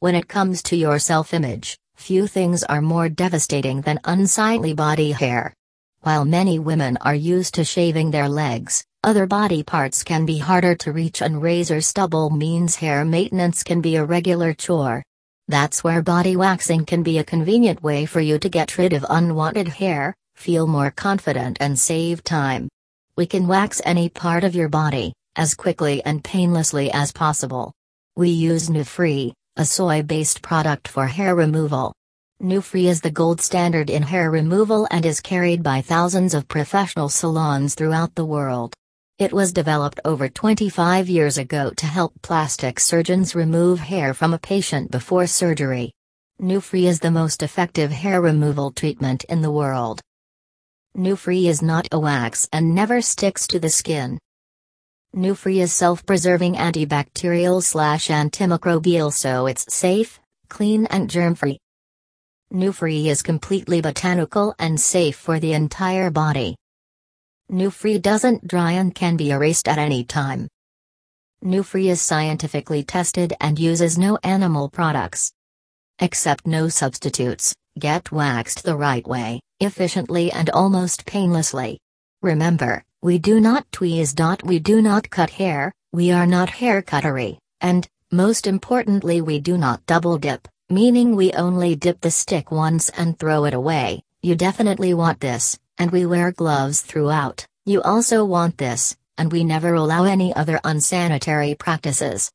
When it comes to your self image, few things are more devastating than unsightly body hair. While many women are used to shaving their legs, other body parts can be harder to reach, and razor stubble means hair maintenance can be a regular chore. That's where body waxing can be a convenient way for you to get rid of unwanted hair, feel more confident, and save time. We can wax any part of your body, as quickly and painlessly as possible. We use NuFree, a soy based product for hair removal. NuFree is the gold standard in hair removal and is carried by thousands of professional salons throughout the world. It was developed over 25 years ago to help plastic surgeons remove hair from a patient before surgery. NuFree is the most effective hair removal treatment in the world. NuFree is not a wax and never sticks to the skin. NuFree is self-preserving antibacterial slash antimicrobial so it's safe, clean and germ-free. NuFree is completely botanical and safe for the entire body. NuFree doesn't dry and can be erased at any time. NuFree is scientifically tested and uses no animal products. Accept no substitutes, get waxed the right way, efficiently and almost painlessly. Remember, we do not tweeze. We do not cut hair, we are not hair cuttery, and, most importantly, we do not double dip, meaning we only dip the stick once and throw it away. You definitely want this, and we wear gloves throughout. You also want this, and we never allow any other unsanitary practices.